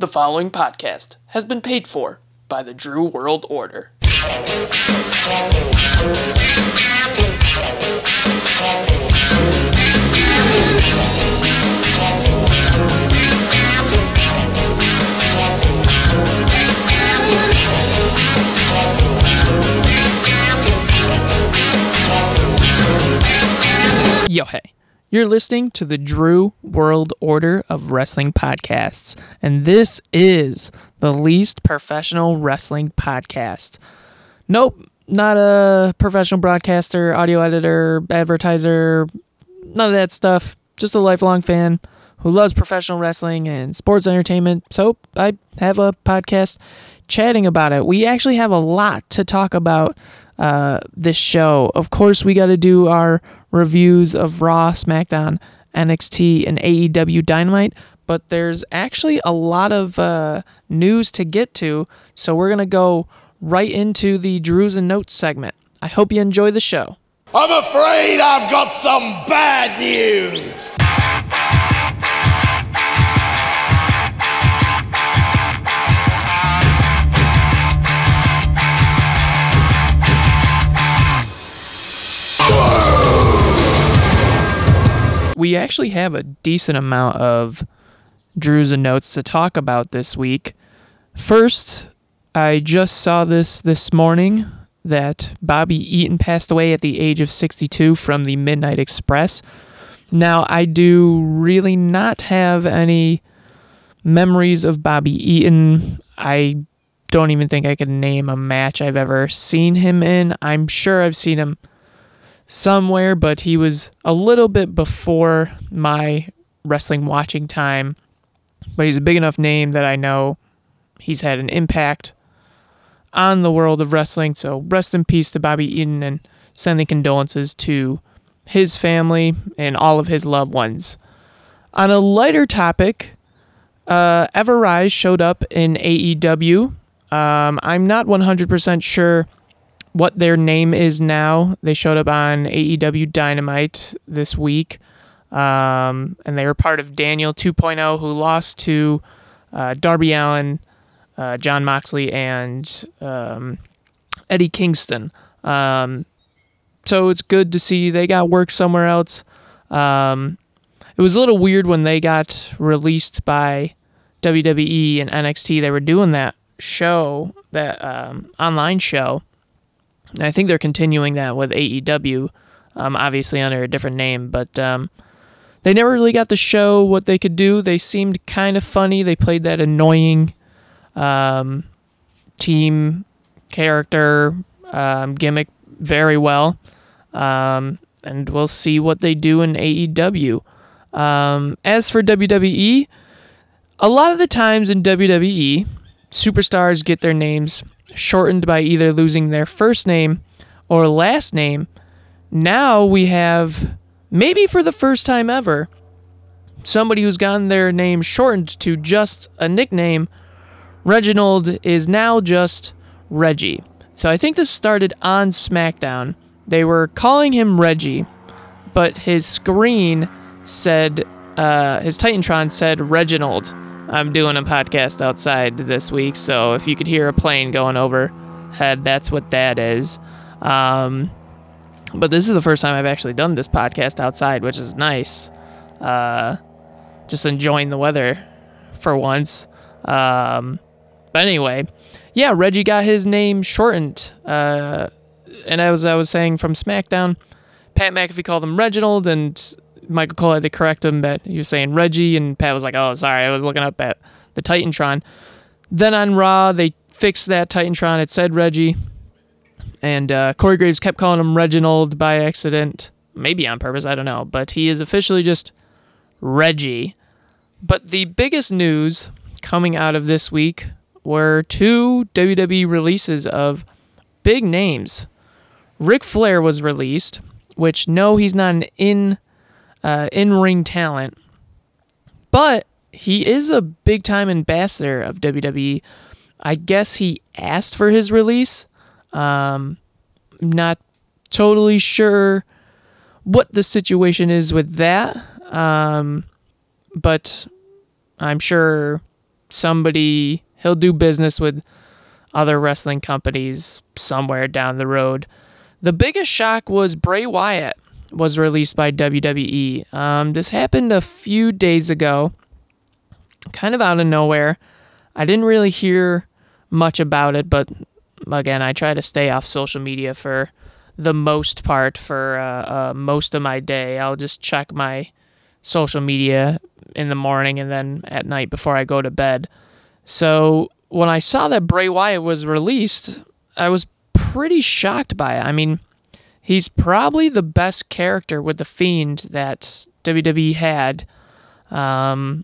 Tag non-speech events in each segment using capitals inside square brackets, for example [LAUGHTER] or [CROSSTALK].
The following podcast has been paid for by the Drew World Order. Yo, hey. You're listening to the Drew World Order of Wrestling podcasts, and this is the least professional wrestling podcast. Nope, not a professional broadcaster, audio editor, advertiser, none of that stuff. Just a lifelong fan who loves professional wrestling and sports entertainment. So I have a podcast chatting about it. We actually have a lot to talk about uh, this show. Of course, we got to do our reviews of Raw, SmackDown, NXT, and AEW Dynamite, but there's actually a lot of uh, news to get to, so we're going to go right into the Drews and Notes segment. I hope you enjoy the show. I'm afraid I've got some bad news. We actually have a decent amount of Drews and notes to talk about this week. First, I just saw this this morning that Bobby Eaton passed away at the age of 62 from the Midnight Express. Now, I do really not have any memories of Bobby Eaton. I don't even think I could name a match I've ever seen him in. I'm sure I've seen him somewhere, but he was a little bit before my wrestling watching time. But he's a big enough name that I know he's had an impact on the world of wrestling. So rest in peace to Bobby Eaton and sending condolences to his family and all of his loved ones. On a lighter topic, uh, Ever-Rise showed up in AEW. Um, I'm not 100% sure what their name is now. They showed up on AEW Dynamite this week, um, and they were part of Daniel 2.0, who lost to uh, Darby Allin, uh, Jon Moxley, and um, Eddie Kingston. Um, so it's good to see they got work somewhere else. Um, it was a little weird when they got released by WWE and NXT. They were doing that show, that um, online show and I think they're continuing that with AEW, um, obviously under a different name, but um, they never really got to show what they could do. They seemed kind of funny. They played that annoying um, team character um, gimmick very well. Um, and we'll see what they do in AEW. Um, as for WWE, a lot of the times in WWE, superstars get their names shortened by either losing their first name or last name. Now we have, maybe for the first time ever, somebody who's gotten their name shortened to just a nickname. Reginald is now just Reggie. So I think this started on SmackDown. They were calling him Reggie, but his screen said, uh, his Titantron said Reginald. I'm doing a podcast outside this week, so if you could hear a plane going overhead, that's what that is. Um, but this is the first time I've actually done this podcast outside, which is nice. Uh, just enjoying the weather for once. Um, but anyway, yeah, Reggie got his name shortened. Uh, and as I was saying from SmackDown, Pat McAfee called him Reginald, and Michael Cole had to correct him that he was saying Reggie, and Pat was like, "Oh, sorry, I was looking up at the Titantron." Then on Raw, they fixed that Titantron. It said Reggie, and uh, Corey Graves kept calling him Reginald by accident, maybe on purpose. I don't know, but he is officially just Reggie. But the biggest news coming out of this week were two WWE releases of big names. Ric Flair was released, which no, he's not an in uh, in ring talent, but he is a big time ambassador of WWE. I guess he asked for his release. Um, not totally sure what the situation is with that, um, but I'm sure somebody he'll do business with other wrestling companies somewhere down the road. The biggest shock was Bray Wyatt was released by WWE. Um, this happened a few days ago, kind of out of nowhere. I didn't really hear much about it, but again, I try to stay off social media for the most part for uh, uh, most of my day. I'll just check my social media in the morning and then at night before I go to bed. So when I saw that Bray Wyatt was released, I was pretty shocked by it. I mean, he's probably the best character with the Fiend that WWE had. Um,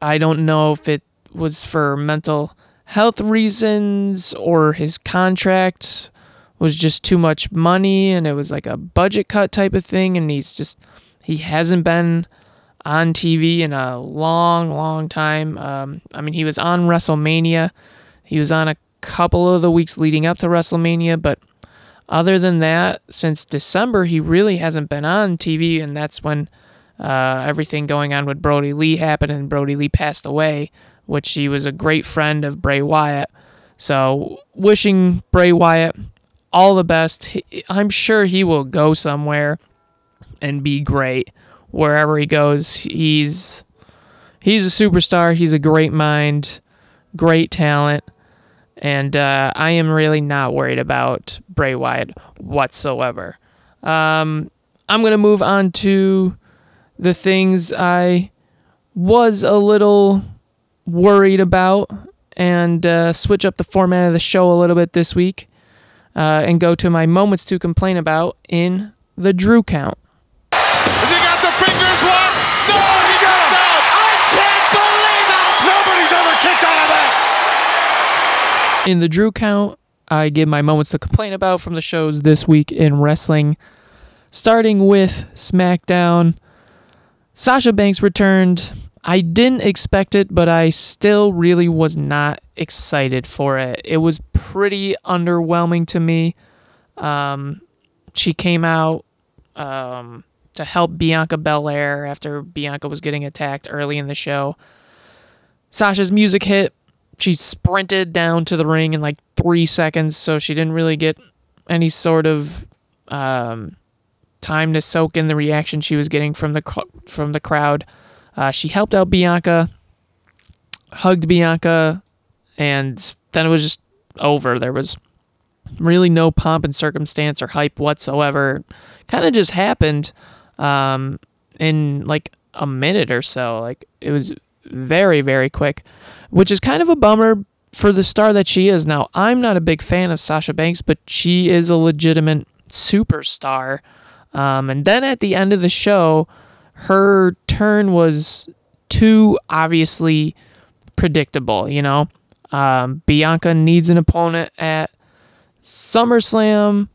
I don't know if it was for mental health reasons or his contract was just too much money and it was like a budget cut type of thing and he's just he hasn't been on TV in a long, long time. Um, I mean, he was on WrestleMania. He was on a couple of the weeks leading up to WrestleMania, but other than that, since December, he really hasn't been on TV, and that's when uh, everything going on with Brodie Lee happened, and Brodie Lee passed away, which he was a great friend of Bray Wyatt. So, wishing Bray Wyatt all the best. I'm sure he will go somewhere and be great wherever he goes. He's he's a superstar. He's a great mind, great talent, and uh, I am really not worried about Bray Wyatt whatsoever. Um, I'm gonna move on to the things I was a little worried about and uh, switch up the format of the show a little bit this week uh, and go to my moments to complain about in the Drew count. In the Drew count, I give my moments to complain about from the shows this week in wrestling. Starting with SmackDown, Sasha Banks returned. I didn't expect it, but I still really was not excited for it. It was pretty underwhelming to me. Um, she came out um, to help Bianca Belair after Bianca was getting attacked early in the show. Sasha's music hit. She sprinted down to the ring in like three seconds, so she didn't really get any sort of um, time to soak in the reaction she was getting from the from the crowd. Uh, she helped out Bianca, hugged Bianca, and then it was just over. There was really no pomp and circumstance or hype whatsoever. Kind of just happened um, in like a minute or so. Like it was very, very quick, which is kind of a bummer for the star that she is. Now, I'm not a big fan of Sasha Banks, but she is a legitimate superstar. Um, and then at the end of the show, her turn was too obviously predictable, you know? Um, Bianca needs an opponent at SummerSlam,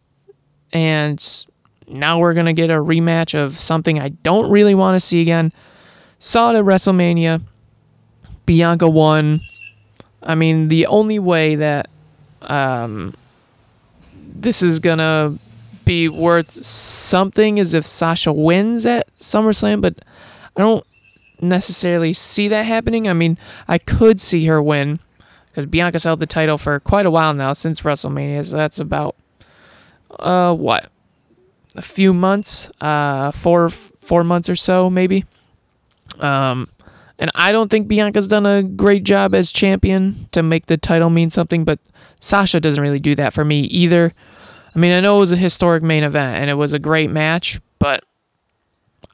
and now we're going to get a rematch of something I don't really want to see again. Saw it at WrestleMania. Bianca won. I mean, the only way that um, this is to be worth something is if Sasha wins at SummerSlam, but I don't necessarily see that happening. I mean, I could see her win because Bianca's held the title for quite a while now since WrestleMania. So that's about uh what a few months, uh four four months or so maybe. Um, and I don't think Bianca's done a great job as champion to make the title mean something, but Sasha doesn't really do that for me either. I mean, I know it was a historic main event and it was a great match, but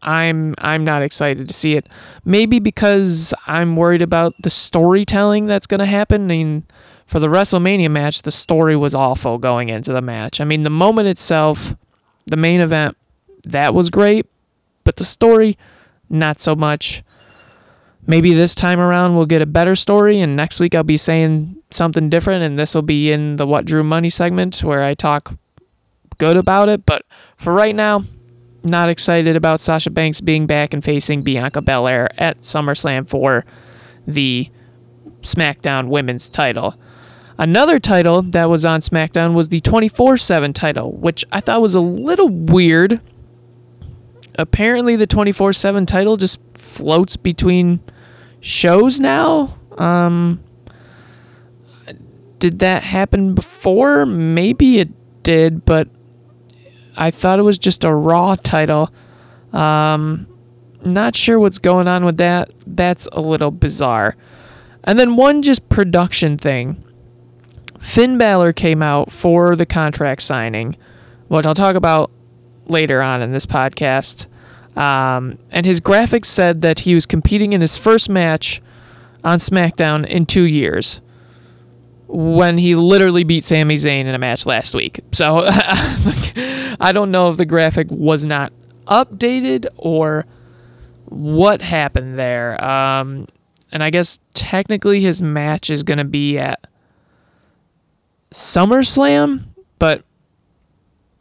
I'm I'm not excited to see it. Maybe because I'm worried about the storytelling that's going to happen. I mean, for the WrestleMania match, the story was awful going into the match. I mean, the moment itself, the main event, that was great, but the story, not so much. Maybe this time around we'll get a better story, and next week I'll be saying something different, and this will be in the What Drew Money segment where I talk good about it. But for right now, not excited about Sasha Banks being back and facing Bianca Belair at SummerSlam for the SmackDown Women's title. Another title that was on SmackDown was the 24 7 title, which I thought was a little weird. Apparently, the 24 7 title just floats between shows now. Um, did that happen before? Maybe it did, but I thought it was just a Raw title. Um, not sure what's going on with that. That's a little bizarre. And then one just production thing. Finn Balor came out for the contract signing, which I'll talk about later on in this podcast. Um, and his graphics said that he was competing in his first match on SmackDown in two years when he literally beat Sami Zayn in a match last week. So [LAUGHS] I don't know if the graphic was not updated or what happened there. Um, and I guess technically his match is going to be at SummerSlam, but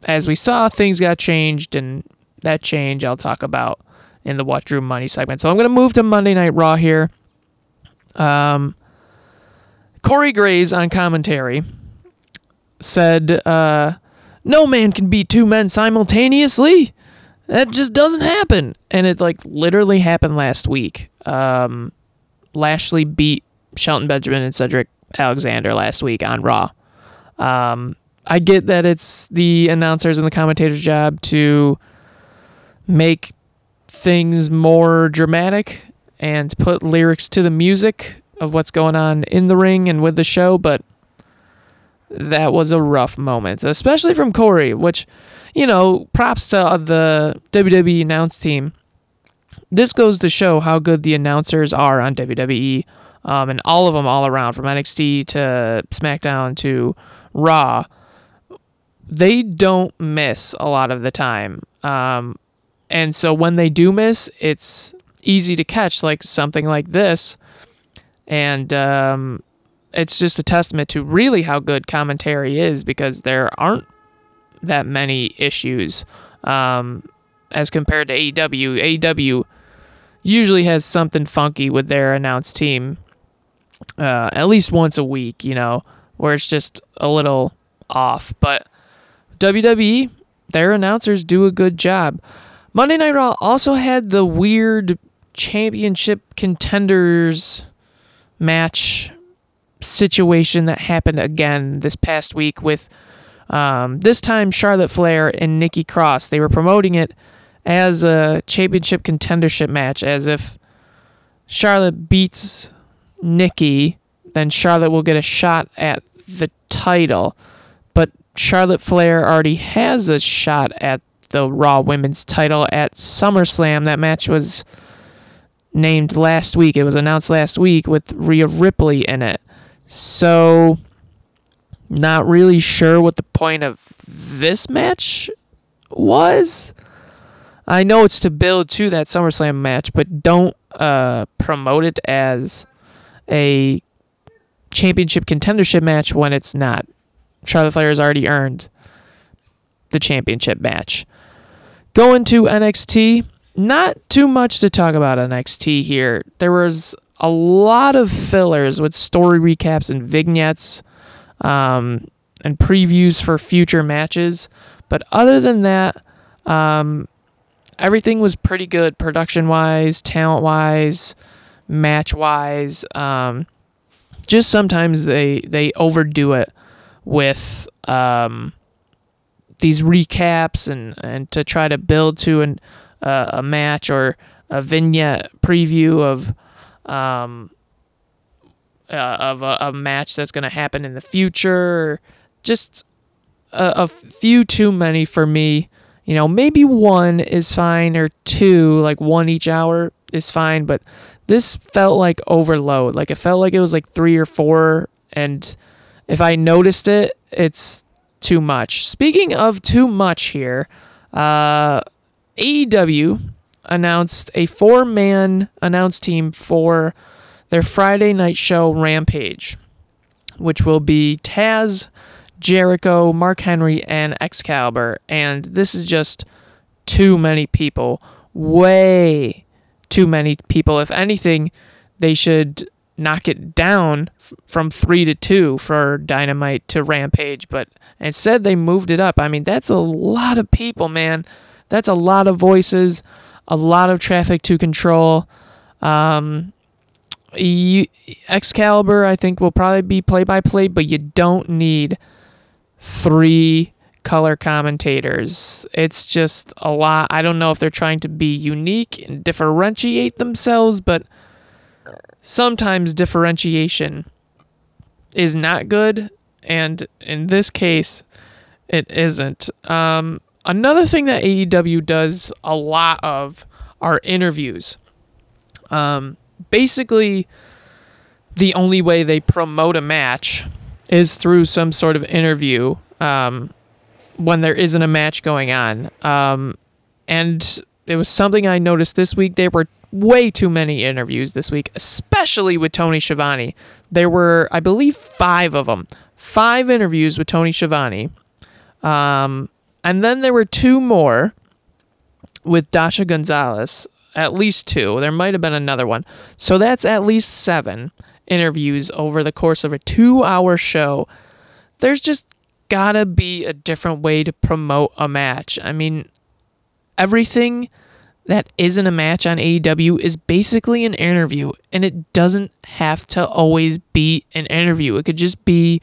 as we saw, things got changed, and that change I'll talk about in the What Drew Money segment. So I'm going to move to Monday Night Raw here. Um, Corey Graves on commentary said, uh, "No man can beat two men simultaneously. That just doesn't happen." And it like literally happened last week. Um, Lashley beat Shelton Benjamin and Cedric Alexander last week on Raw. Um, I get that it's the announcers and the commentators' job to make things more dramatic and put lyrics to the music of what's going on in the ring and with the show, but that was a rough moment, especially from Corey, which, you know, props to the WWE announce team. This goes to show how good the announcers are on WWE, um, and all of them all around, from NXT to SmackDown to Raw. They don't miss a lot of the time. Um, and so when they do miss, it's easy to catch, like something like this and um, it's just a testament to really how good commentary is because there aren't that many issues um, as compared to AEW. AEW usually has something funky with their announced team uh, at least once a week, you know, where it's just a little off. But WWE, their announcers do a good job. Monday Night Raw also had the weird championship contenders match situation that happened again this past week with um, this time Charlotte Flair and Nikki Cross. They were promoting it as a championship contendership match, as if Charlotte beats Nikki, then Charlotte will get a shot at the title. But Charlotte Flair already has a shot at the Raw Women's title at SummerSlam. That match was named last week. It was announced last week with Rhea Ripley in it. So, not really sure what the point of this match was. I know it's to build to that SummerSlam match, but don't uh, promote it as a championship contendership match when it's not. Charlotte Flair has already earned the championship match. Going to NXT, not too much to talk about NXT here. There was a lot of fillers with story recaps and vignettes um, and previews for future matches. But other than that, um, everything was pretty good production wise, talent wise, match wise. Um, just sometimes they, they overdo it with um, these recaps and, and to try to build to an uh, a match or a vignette preview of um, uh, of a, a, match that's going to happen in the future. Just a, a, few too many for me. You know, maybe one is fine or two, like one each hour is fine, but this felt like overload. Like it felt like it was like three or four, and if I noticed it, it's too much. Speaking of too much here, uh, AEW announced a four man announced team for their Friday night show Rampage, which will be Taz, Jericho, Mark Henry, and Excalibur. And this is just too many people. Way too many people. If anything, they should knock it down from three to two for Dynamite to Rampage. But instead, they moved it up. I mean, that's a lot of people, man. That's a lot of voices, a lot of traffic to control. Um, you, Excalibur, I think, will probably be play by play, but you don't need three color commentators. It's just a lot. I don't know if they're trying to be unique and differentiate themselves, but sometimes differentiation is not good, and in this case, it isn't. Um, another thing that AEW does a lot of are interviews. Um, basically, the only way they promote a match is through some sort of interview um, when there isn't a match going on. Um, and it was something I noticed this week. There were way too many interviews this week, especially with Tony Schiavone. There were, I believe, five of them. Five interviews with Tony Schiavone. Um, and then there were two more with Dasha Gonzalez. At least two. There might have been another one. So that's at least seven interviews over the course of a two hour show. There's just gotta be a different way to promote a match. I mean, everything that isn't a match on AEW is basically an interview, and it doesn't have to always be an interview. It could just be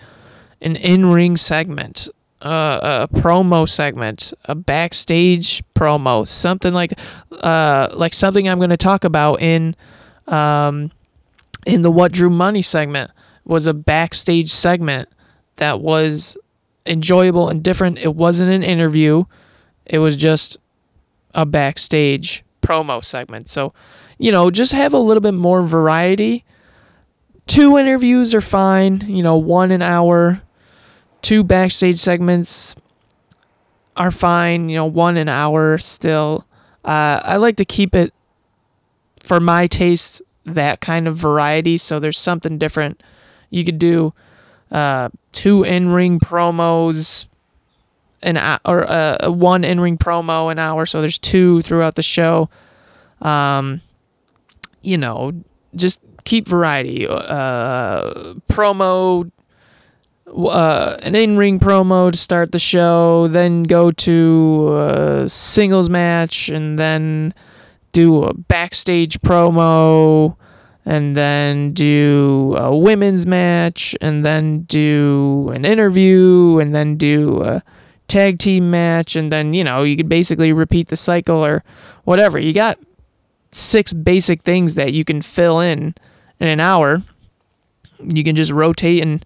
an in ring segment, uh, a promo segment, a backstage promo, something like, uh, like something I'm going to talk about in, um, in the What Drew Money segment was a backstage segment that was enjoyable and different. It wasn't an interview. It was just a backstage promo segment. So, you know, just have a little bit more variety. Two interviews are fine, you know, one an hour, two backstage segments are fine, you know, one an hour still. Uh, I like to keep it for my taste that kind of variety so there's something different. You could do uh, two in-ring promos an or a one in-ring promo an hour so there's two throughout the show. Um you know just keep variety uh promo uh, an in-ring promo to start the show, then go to a singles match, and then do a backstage promo, and then do a women's match, and then do an interview, and then do a tag team match, and then you know you could basically repeat the cycle or whatever. You got six basic things that you can fill in in an hour. You can just rotate and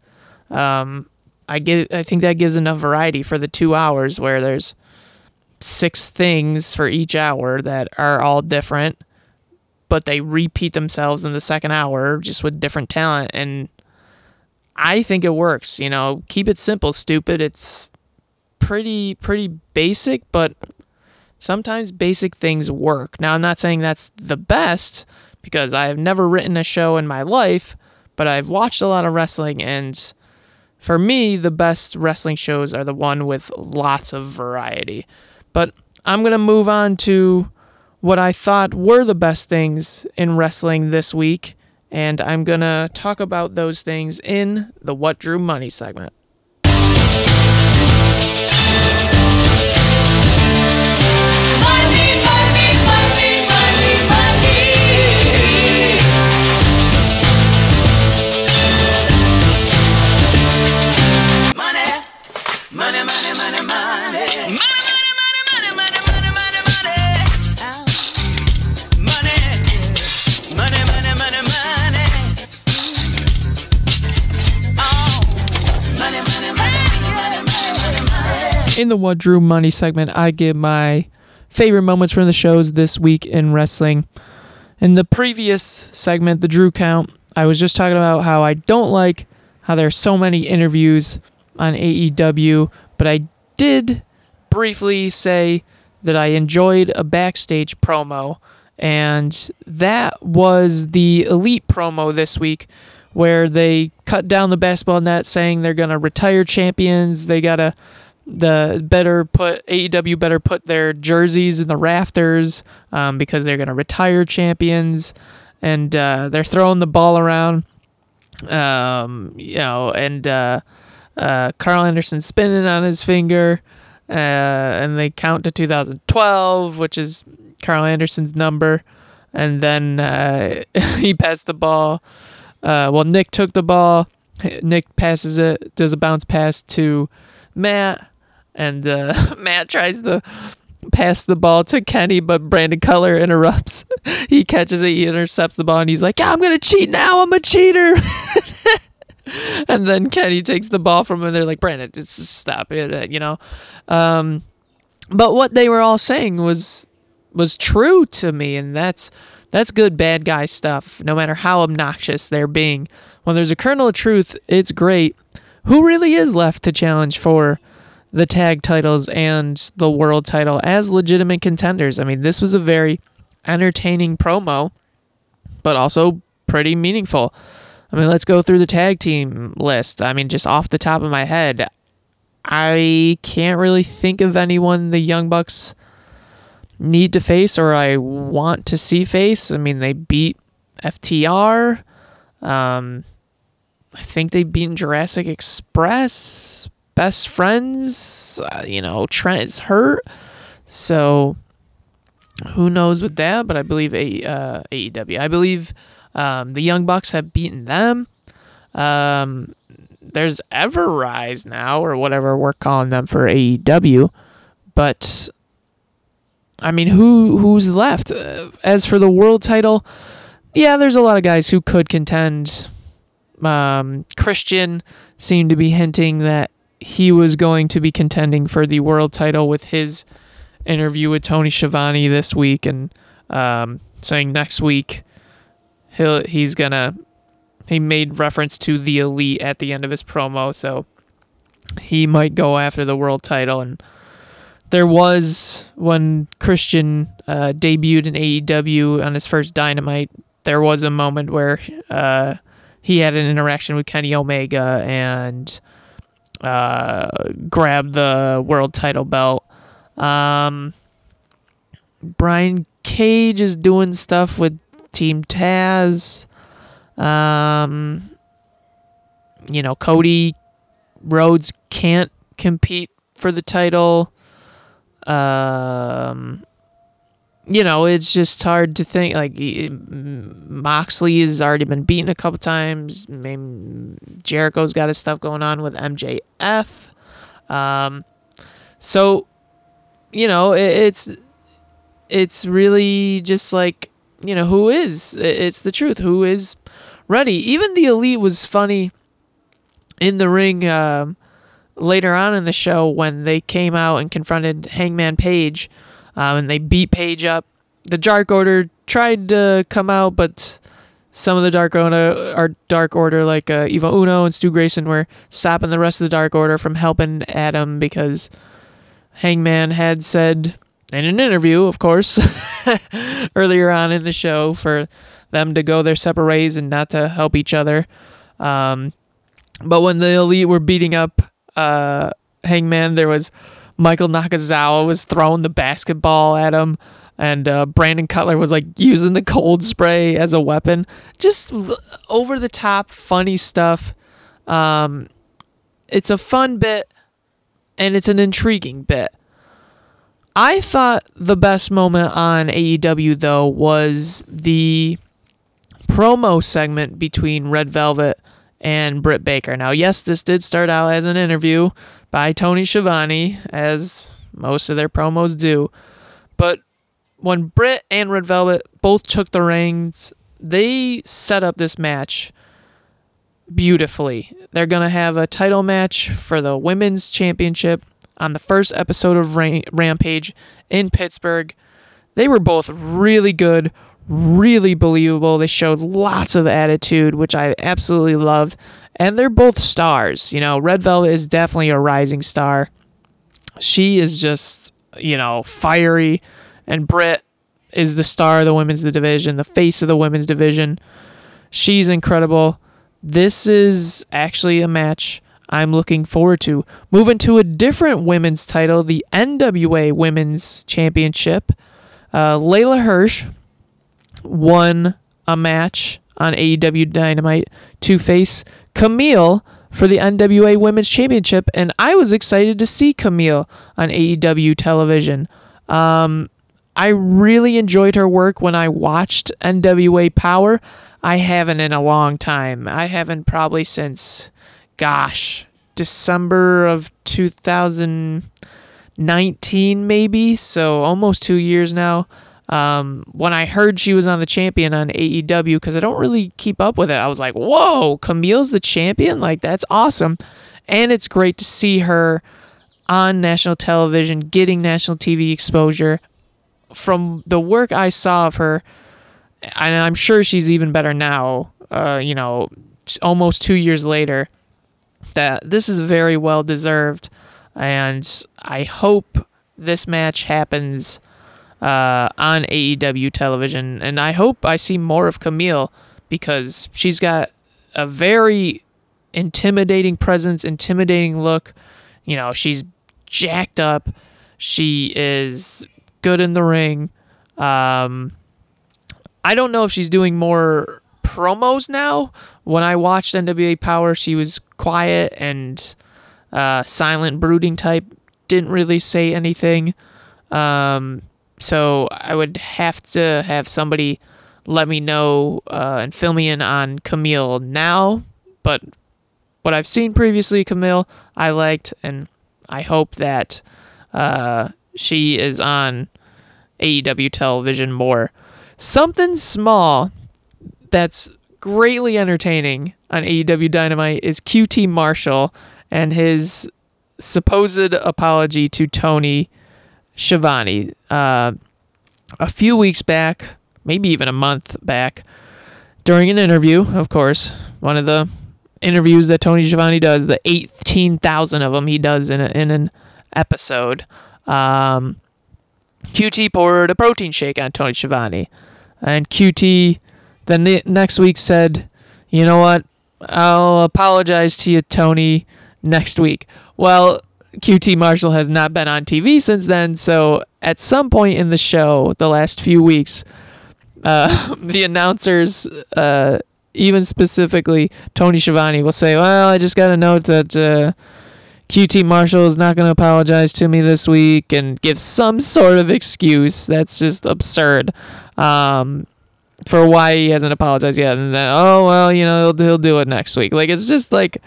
um, I get I think that gives enough variety for the two hours where there's six things for each hour that are all different, but they repeat themselves in the second hour just with different talent and I think it works, you know, keep it simple, stupid. It's pretty pretty basic, but sometimes basic things work. Now I'm not saying that's the best because I have never written a show in my life, but I've watched a lot of wrestling and for me, the best wrestling shows are the one with lots of variety. But I'm going to move on to what I thought were the best things in wrestling this week, and I'm going to talk about those things in the What Drew Money segment. In the What Drew Money segment, I give my favorite moments from the shows this week in wrestling. In the previous segment, the Drew Count, I was just talking about how I don't like how there are so many interviews on AEW, but I did briefly say that I enjoyed a backstage promo, and that was the Elite promo this week, where they cut down the basketball net, saying they're gonna retire champions. They gotta the better put AEW better put their jerseys in the rafters um, because they're gonna retire champions, and uh, they're throwing the ball around. Um, you know, and uh, uh, Karl Anderson spinning on his finger, uh, and they count to 2012, which is Karl Anderson's number, and then uh, [LAUGHS] he passed the ball. Uh, well, Nick took the ball. Nick passes it, does a bounce pass to Matt, and uh, [LAUGHS] Matt tries to pass the ball to Kenny, but Brandon Cutler interrupts. [LAUGHS] he catches it, he intercepts the ball, and he's like, "Yeah, I'm gonna cheat now. I'm a cheater." [LAUGHS] and then Kenny takes the ball from him. They're like, "Brandon, just stop it," uh, you know. Um, but what they were all saying was was true to me, and that's that's good bad guy stuff. No matter how obnoxious they're being, when there's a kernel of truth, it's great. Who really is left to challenge for the tag titles and the world title as legitimate contenders? I mean, this was a very entertaining promo, but also pretty meaningful. I mean, let's go through the tag team list. I mean, just off the top of my head, I can't really think of anyone the Young Bucks need to face or I want to see face. I mean, they beat FTR. Um, I think they beat Jurassic Express. Best friends. Uh, you know, Trent is hurt. So who knows with that? But I believe a, uh, AEW. I believe um, the Young Bucks have beaten them. Um, there's Everrise now, or whatever we're calling them for AEW. But I mean, who who's left? Uh, as for the world title, yeah, there's a lot of guys who could contend. Um, Christian seemed to be hinting that he was going to be contending for the world title with his interview with Tony Schiavone this week, and um, saying next week he'll he's gonna. He made reference to the elite at the end of his promo, so he might go after the world title and there was when Christian uh, debuted in AEW on his first Dynamite. There was a moment where uh, he had an interaction with Kenny Omega and uh, grabbed the world title belt. Um, Brian Cage is doing stuff with Team Taz. Um, you know, Cody Rhodes can't compete for the title um, you know, it's just hard to think. Like Moxley has already been beaten a couple times. Maybe Jericho's got his stuff going on with MJF. Um, so you know, it, it's it's really just like you know who is. It's the truth. Who is ready? Even the elite was funny in the ring. Um, later on in the show when they came out and confronted Hangman Page, um, and they beat Page up. The Dark Order tried to come out, but some of the Dark Order, our Dark Order, like uh, Evil Uno and Stu Grayson, were stopping the rest of the Dark Order from helping Adam because Hangman had said in an interview, of course, [LAUGHS] earlier on in the show, for them to go their separate ways and not to help each other. Um, but when the elite were beating up uh, Hangman, there was Michael Nakazawa was throwing the basketball at him, and uh, Brandon Cutler was like using the cold spray as a weapon. Just over the top, funny stuff. Um, it's a fun bit, and it's an intriguing bit. I thought the best moment on AEW though was the promo segment between Red Velvet and Britt Baker. Now, yes, this did start out as an interview by Tony Schiavone, as most of their promos do. But when Britt and Red Velvet both took the reins, they set up this match beautifully. They're going to have a title match for the Women's Championship on the first episode of Rampage in Pittsburgh. They were both really good, really believable. They showed lots of attitude, which I absolutely loved. And they're both stars. You know, Red Velvet is definitely a rising star. She is just, you know, fiery. And Britt is the star of the women's division, the face of the women's division. She's incredible. This is actually a match I'm looking forward to. Moving to a different women's title, the NWA Women's Championship. Uh, Leyla Hirsch won a match on AEW Dynamite to face Kamille for the NWA Women's Championship, and I was excited to see Kamille on AEW television. Um, I really enjoyed her work when I watched NWA Power. I haven't in a long time. I haven't probably since, gosh, December of 2019, maybe. So almost two years now. Um, when I heard she was on the champion on AEW, because I don't really keep up with it, I was like, whoa, Kamille's the champion? Like, that's awesome. And it's great to see her on national television, getting national TV exposure. From the work I saw of her, and I'm sure she's even better now, uh, you know, almost two years later, that this is very well deserved. And I hope this match happens uh, on AEW television. And I hope I see more of Kamille because she's got a very intimidating presence, intimidating look. You know, she's jacked up. She is good in the ring. Um, I don't know if she's doing more promos now. When I watched NWA Power, she was quiet and uh, silent, brooding type. Didn't really say anything. Um, so I would have to have somebody let me know uh, and fill me in on Kamille now. But what I've seen previously, Kamille, I liked, and I hope that uh, she is on AEW television more. Something small that's greatly entertaining on AEW Dynamite is QT Marshall and his supposed apology to Tony Schiavone. Uh, a few weeks back, maybe even a month back, during an interview, of course, one of the interviews that Tony Schiavone does, the 18,000 of them he does in, a, in an episode, um, QT poured a protein shake on Tony Schiavone. And QT the next week said, you know what? I'll apologize to you, Tony, next week. Well, QT Marshall has not been on TV since then, so at some point in the show, the last few weeks, uh, [LAUGHS] the announcers, uh, even specifically Tony Schiavone, will say, "Well, I just got a note that uh, QT Marshall is not going to apologize to me this week," and give some sort of excuse that's just absurd um, for why he hasn't apologized yet. And then, oh well, you know, he'll he'll do it next week. Like it's just like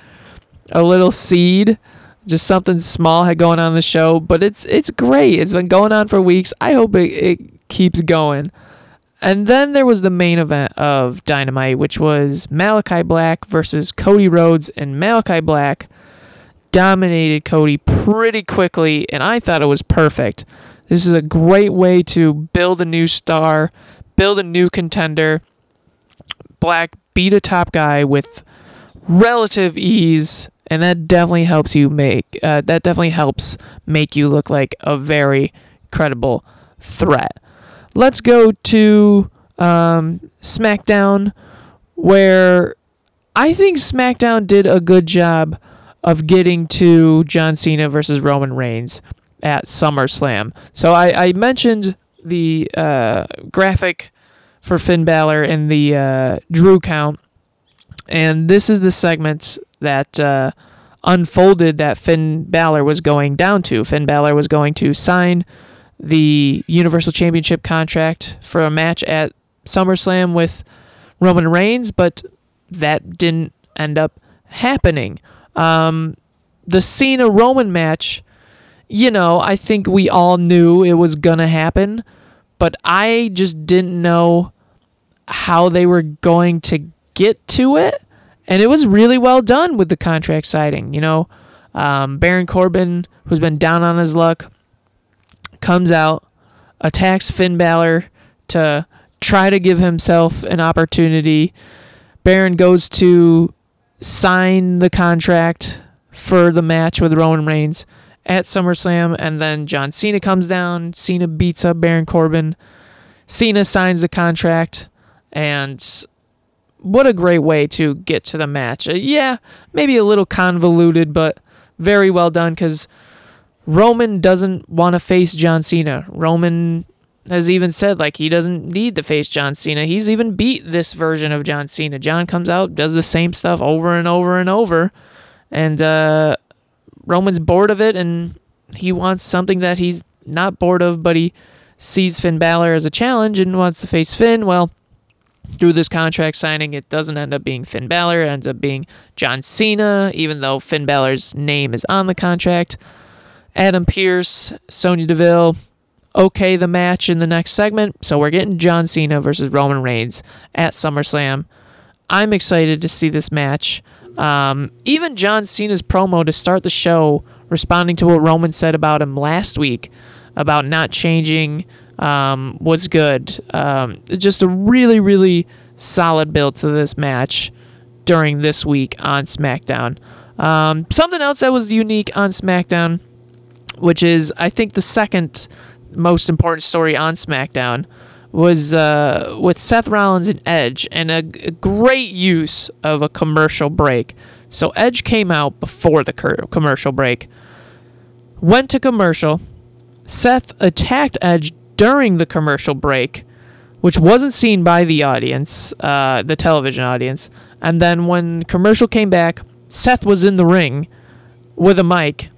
a little seed just something small had going on in the show, but it's it's great. It's been going on for weeks. I hope it, it keeps going. And then there was the main event of Dynamite, which was Malakai Black versus Cody Rhodes, and Malakai Black dominated Cody pretty quickly, and I thought it was perfect. This is a great way to build a new star, build a new contender. Black beat a top guy with relative ease and that definitely helps you make uh, that definitely helps make you look like a very credible threat. Let's go to um, SmackDown, where I think SmackDown did a good job of getting to John Cena versus Roman Reigns at SummerSlam. So I, I mentioned the uh, graphic for Finn Balor and the uh, Drew count, and this is the segment that uh, unfolded that Finn Balor was going down to. Finn Balor was going to sign the Universal Championship contract for a match at SummerSlam with Roman Reigns, but that didn't end up happening. Um, the Cena Roman match, you know, I think we all knew it was gonna happen, but I just didn't know how they were going to get to it and it was really well done with the contract signing. You know, um, Baron Corbin, who's been down on his luck, comes out, attacks Finn Balor to try to give himself an opportunity. Baron goes to sign the contract for the match with Roman Reigns at SummerSlam, and then John Cena comes down. Cena beats up Baron Corbin. Cena signs the contract, and what a great way to get to the match. Uh, yeah, maybe a little convoluted, but very well done because Roman doesn't want to face John Cena. Roman has even said like he doesn't need to face John Cena. He's even beat this version of John Cena. John comes out, does the same stuff over and over and over, and uh, Roman's bored of it, and he wants something that he's not bored of, but he sees Finn Balor as a challenge and wants to face Finn. Well, through this contract signing, it doesn't end up being Finn Balor. It ends up being John Cena, even though Finn Balor's name is on the contract. Adam Pearce, Sonya Deville, okay the match in the next segment. So we're getting John Cena versus Roman Reigns at SummerSlam. I'm excited to see this match. Um, even John Cena's promo to start the show, responding to what Roman said about him last week about not changing, um, was good. Um, just a really, really solid build to this match during this week on SmackDown. Um, something else that was unique on SmackDown, which is I think the second most important story on SmackDown, was uh, with Seth Rollins and Edge, and a, a great use of a commercial break. So Edge came out before the cur- commercial break, went to commercial. Seth attacked Edge during the commercial break, which wasn't seen by the audience, uh, the television audience. And then when commercial came back, Seth was in the ring with a mic,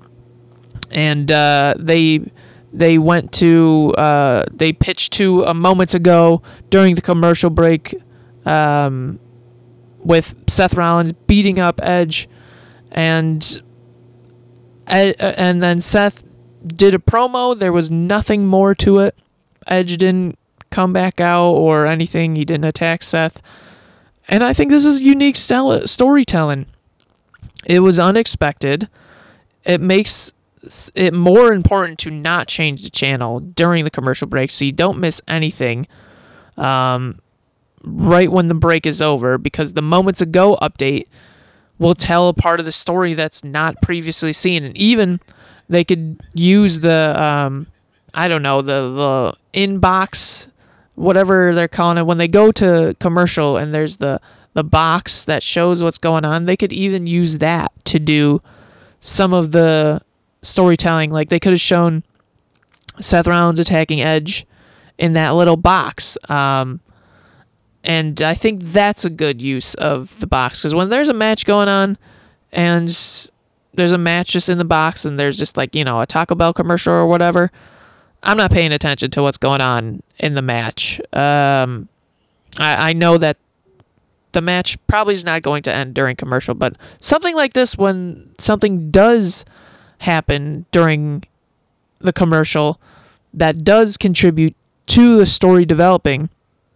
and uh, they they went to uh, they pitched to a moments ago during the commercial break um, with Seth Rollins beating up Edge, and and then Seth did a promo. There was nothing more to it. Edge didn't come back out or anything. He didn't attack Seth, and I think this is unique stel- storytelling. It was unexpected. It makes it more important to not change the channel during the commercial break so you don't miss anything um, right when the break is over because the moments ago update will tell a part of the story that's not previously seen and even they could use the um, i don't know the the inbox whatever they're calling it when they go to commercial and there's the the box that shows what's going on they could even use that to do some of the storytelling. Like they could have shown Seth Rollins attacking Edge in that little box um, and I think that's a good use of the box because when there's a match going on and there's a match just in the box and there's just like you know a Taco Bell commercial or whatever I'm not paying attention to what's going on in the match. Um, I, I know that the match probably is not going to end during commercial, but something like this, when something does happen during the commercial that does contribute to the story developing,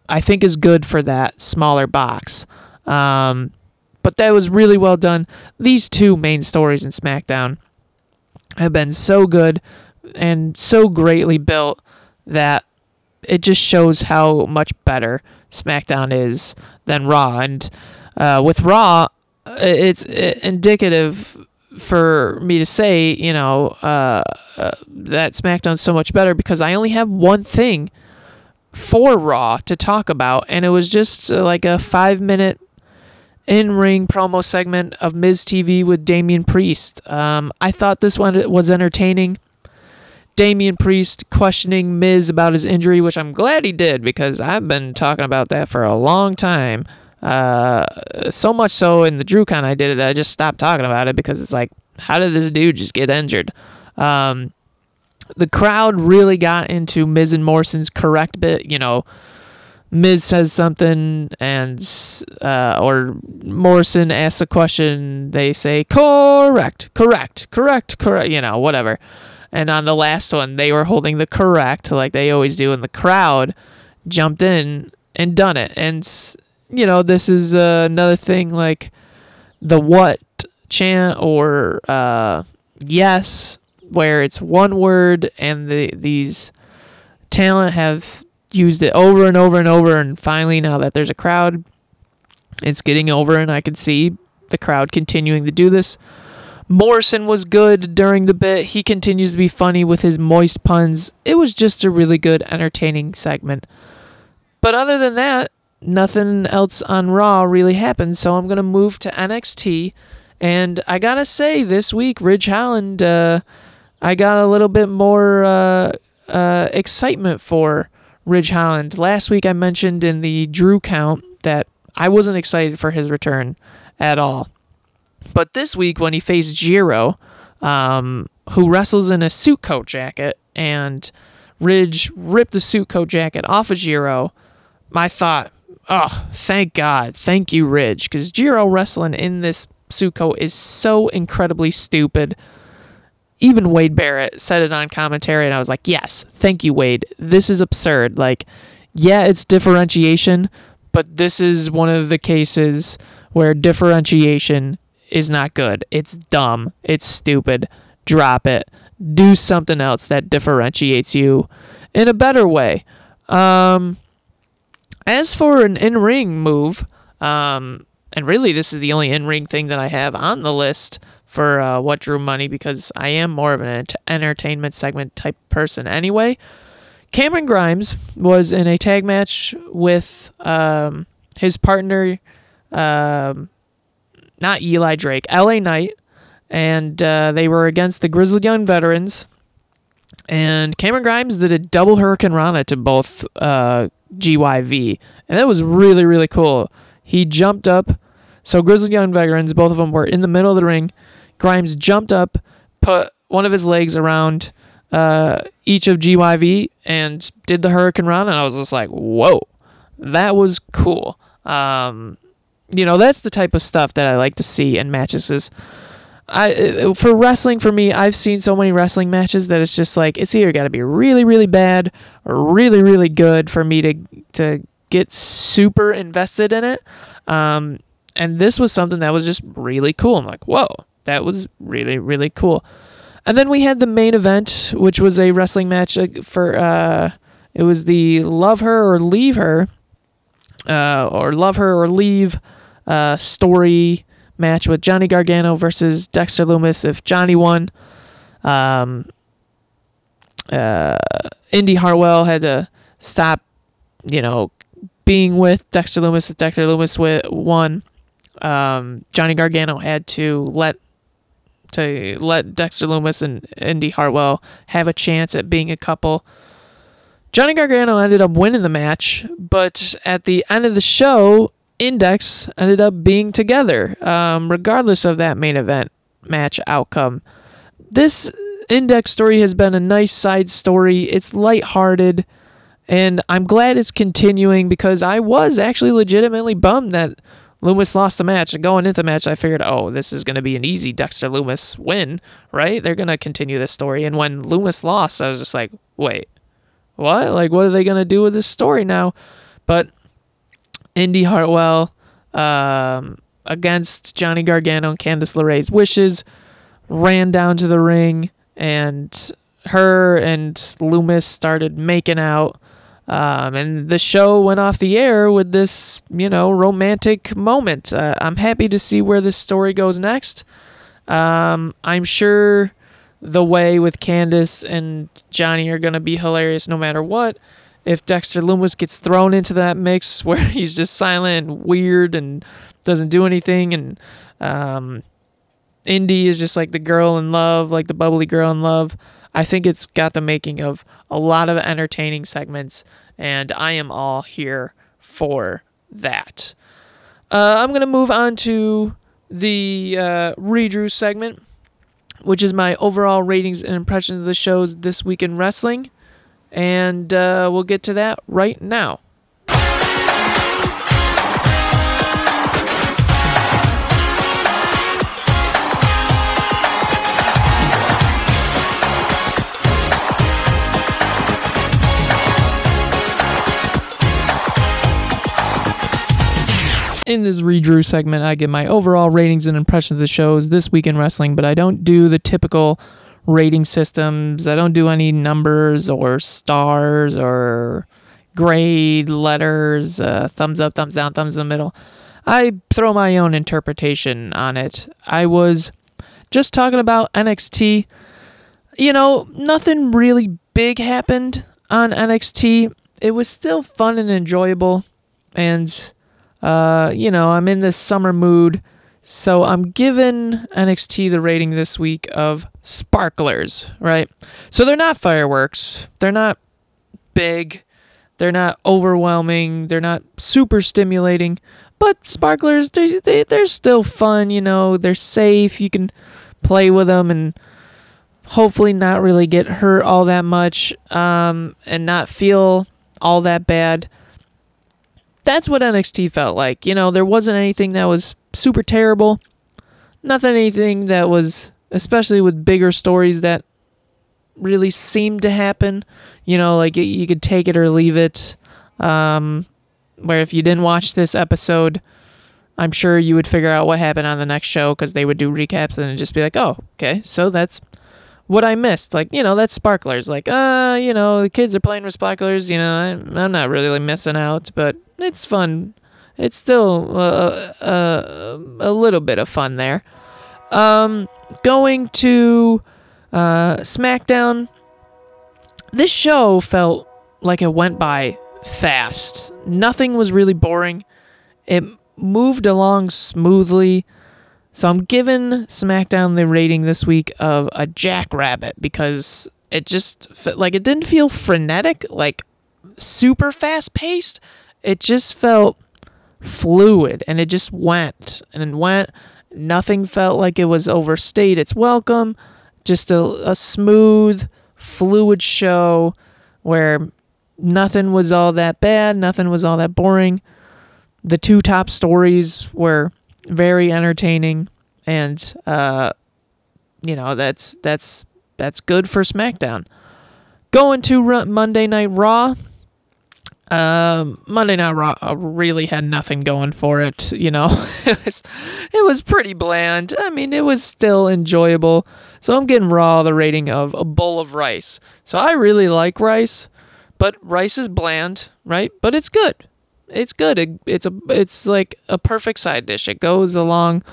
I think is good for that smaller box. Um, but that was really well done. These two main stories in SmackDown have been so good and so greatly built that it just shows how much better SmackDown is than Raw. And uh, with Raw, it's indicative for me to say, you know, uh, uh, that SmackDown's so much better because I only have one thing for Raw to talk about, and it was just uh, like a five minute in ring promo segment of Miz TV with Damian Priest. Um, I thought this one was entertaining. Damian Priest questioning Miz about his injury, which I'm glad he did because I've been talking about that for a long time. Uh, so much so in the DrewCon I did it that I just stopped talking about it because it's like, how did this dude just get injured? Um, the crowd really got into Miz and Morrison's correct bit. You know, Miz says something and uh, or Morrison asks a question. They say correct, correct, correct, correct. You know, whatever. And on the last one, they were holding the correct, like they always do, and the crowd jumped in and done it. And you know, this is uh, another thing like the what chant or uh, yes, where it's one word, and the these talent have used it over and over and over, and finally, now that there's a crowd, it's getting over, and I can see the crowd continuing to do this. Morrison was good during the bit. He continues to be funny with his moist puns. It was just a really good, entertaining segment. But other than that, nothing else on Raw really happened. So I'm going to move to NXT. And I got to say, this week, Ridge Holland, uh, I got a little bit more uh, uh, excitement for Ridge Holland. Last week, I mentioned in the Drew count that I wasn't excited for his return at all. But this week, when he faced Jiro, um, who wrestles in a suit coat jacket, and Ridge ripped the suit coat jacket off of Jiro. I thought, oh, thank God, thank you, Ridge, because Jiro wrestling in this suit coat is so incredibly stupid. Even Wade Barrett said it on commentary, and I was like, yes, thank you, Wade. This is absurd. Like, yeah, it's differentiation, but this is one of the cases where differentiation is not good. It's dumb. It's stupid. Drop it. Do something else that differentiates you in a better way. Um, as for an in ring move, um, and really this is the only in ring thing that I have on the list for uh, what drew money because I am more of an ent- entertainment segment type person anyway. Cameron Grimes was in a tag match with um, his partner, um, not Eli Drake, LA Knight, and uh, they were against the Grizzled Young Veterans. And Cameron Grimes did a double Hurricanrana to both uh, GYV, and that was really really cool. He jumped up, so Grizzled Young Veterans, both of them were in the middle of the ring. Grimes jumped up, put one of his legs around uh, each of GYV, and did the Hurricanrana, and I was just like, whoa, that was cool. Um, you know, that's the type of stuff that I like to see in matches. Is I uh, for wrestling for me, I've seen so many wrestling matches that it's just like it's either got to be really really bad or really really good for me to to get super invested in it. Um, and this was something that was just really cool. I'm like, whoa, that was really really cool. And then we had the main event, which was a wrestling match uh, for uh, it was the Love Her or Leave Her, uh, or Love Her or Leave uh, story match with Johnny Gargano versus Dexter Lumis. If Johnny won, um, uh, Indi Hartwell had to stop, you know, being with Dexter Lumis. If Dexter Lumis won, um, Johnny Gargano had to let to let Dexter Lumis and Indi Hartwell have a chance at being a couple. Johnny Gargano ended up winning the match, but at the end of the show, Index ended up being together, um, regardless of that main event match outcome. This Index story has been a nice side story. It's lighthearted, and I'm glad it's continuing because I was actually legitimately bummed that Lumis lost the match. And going into the match, I figured, oh, this is going to be an easy Dexter Lumis win, right? They're going to continue this story. And when Lumis lost, I was just like, wait, what? Like, what are they going to do with this story now? But Indi Hartwell um, against Johnny Gargano and Candice LeRae's wishes ran down to the ring, and her and Lumis started making out. Um, and the show went off the air with this, you know, romantic moment. Uh, I'm happy to see where this story goes next. Um, I'm sure the way with Candice and Johnny are going to be hilarious no matter what. If Dexter Lumis gets thrown into that mix [LAUGHS] where he's just silent and weird and doesn't do anything, and um, Indi is just like the girl in love, like the bubbly girl in love. I think it's got the making of a lot of entertaining segments, and I am all here for that. Uh, I'm going to move on to the uh, redrew segment, which is my overall ratings and impressions of the shows this week in wrestling. And uh, we'll get to that right now. In this redrew segment, I give my overall ratings and impressions of the shows this week in wrestling, but I don't do the typical rating systems. I don't do any numbers or stars or grade letters, uh, thumbs up, thumbs down, thumbs in the middle. I throw my own interpretation on it. I was just talking about NXT. You know, nothing really big happened on NXT. It was still fun and enjoyable. And, uh, you know, I'm in this summer mood. So I'm giving NXT the rating this week of sparklers, right? So they're not fireworks. They're not big. They're not overwhelming. They're not super stimulating. But sparklers, they, they, they're still fun, you know. They're safe. You can play with them and hopefully not really get hurt all that much um, and not feel all that bad. That's what NXT felt like. You know, there wasn't anything that was super terrible. Nothing anything that was especially with bigger stories that really seemed to happen. You know, like you, could take it or leave it. Um, where if you didn't watch this episode, I'm sure you would figure out what happened on the next show because they would do recaps and just be like, oh, okay, so that's what I missed. Like, you know, that's sparklers. Like, uh, you know, the kids are playing with sparklers. You know, I, I'm not really missing out, but it's fun. It's still uh, uh, a little bit of fun there. Um, going to uh, SmackDown. This show felt like it went by fast. Nothing was really boring. It moved along smoothly. So I'm giving SmackDown the rating this week of a jackrabbit because it just like it didn't feel frenetic, like super fast paced. It just felt fluid and it just went and went. Nothing felt like it was overstayed its welcome. Just a, a smooth, fluid show where nothing was all that bad, nothing was all that boring. The two top stories were very entertaining, and uh, you know that's that's that's good for SmackDown. Going to Monday Night Raw. Um, Monday Night Raw really had nothing going for it. You know, [LAUGHS] it was it was pretty bland. I mean, it was still enjoyable. So I'm getting Raw the rating of a bowl of rice. So I really like rice, but rice is bland, right? But it's good. It's good. It, it's a it's like a perfect side dish. It goes along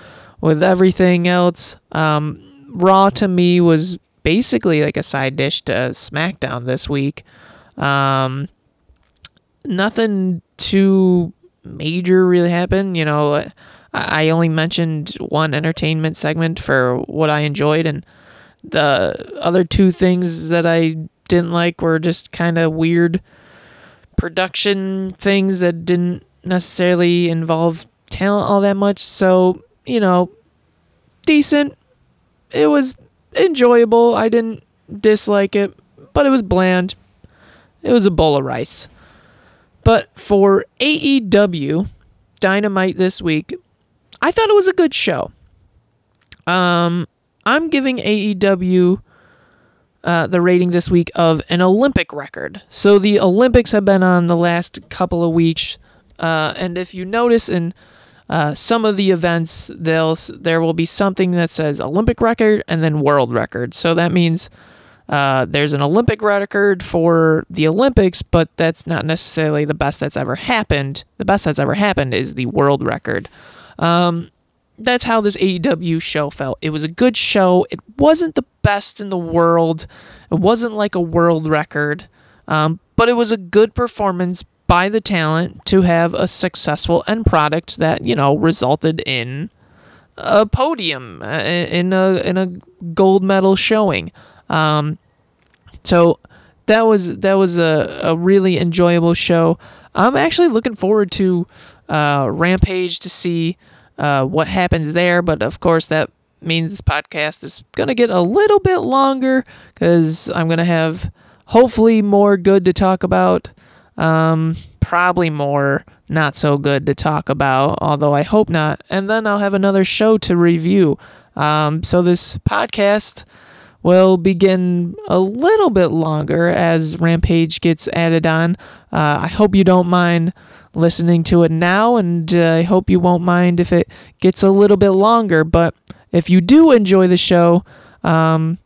with everything else. Um, Raw to me was basically like a side dish to SmackDown this week. Um, nothing too major really happened. You know, I, only mentioned one entertainment segment for what I enjoyed, and the other two things that I didn't like were just kind of weird production things that didn't necessarily involve talent all that much. So, you know, decent. It was enjoyable. I didn't dislike it, but it was bland. It was a bowl of rice. But for AEW Dynamite this week, I thought it was a good show. Um, I'm giving AEW uh, the rating this week of an Olympic record. So the Olympics have been on the last couple of weeks, uh, and if you notice in uh, some of the events, there will be something that says Olympic record and then world record. So that means uh, there's an Olympic record for the Olympics, but that's not necessarily the best that's ever happened. The best that's ever happened is the world record. Um, that's how this AEW show felt. It was a good show. It wasn't the best in the world. It wasn't like a world record, um, but it was a good performance by the talent to have a successful end product that you know resulted in a podium uh, in a in a gold medal showing. Um, so that was that was a, a really enjoyable show. I'm actually looking forward to uh, Rampage to see uh, what happens there, but of course that means this podcast is gonna get a little bit longer because I'm gonna have hopefully more good to talk about. Um, probably more not so good to talk about, although I hope not. And then I'll have another show to review. Um, so this podcast will begin a little bit longer as Rampage gets added on. Uh, I hope you don't mind listening to it now, and uh, I hope you won't mind if it gets a little bit longer. But if you do enjoy the show, um,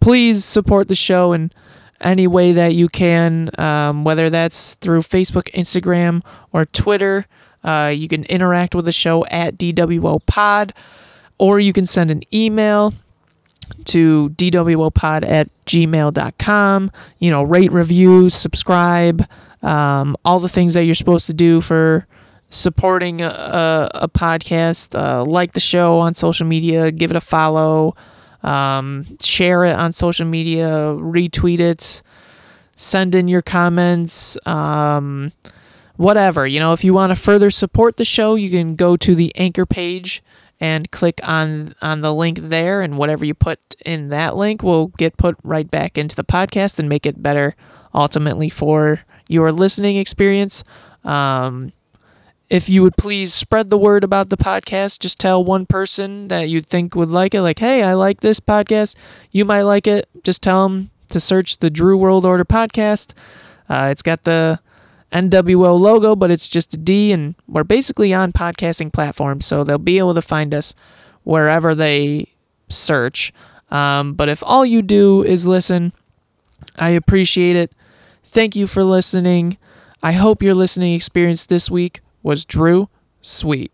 please support the show in any way that you can, um, whether that's through Facebook, Instagram, or Twitter. Uh, you can interact with the show at DWO Pod, or you can send an email to dwopod at gmail.com. You know, rate, review, subscribe, um, all the things that you're supposed to do for supporting a, a, podcast. Uh, like the show on social media, give it a follow, um, share it on social media, retweet it, send in your comments. Um, whatever. You know, if you want to further support the show, you can go to the anchor page and click on on the link there and whatever you put in that link will get put right back into the podcast and make it better ultimately for your listening experience. Um, if you would please spread the word about the podcast, just tell one person that you think would like it. Like, hey, I like this podcast. You might like it. Just tell them to search the Drew World Order podcast. Uh, it's got the NWO logo, but it's just a D, and we're basically on podcasting platforms, so they'll be able to find us wherever they search. Um, but if all you do is listen, I appreciate it. Thank you for listening. I hope your listening experience this week was Drew Sweet.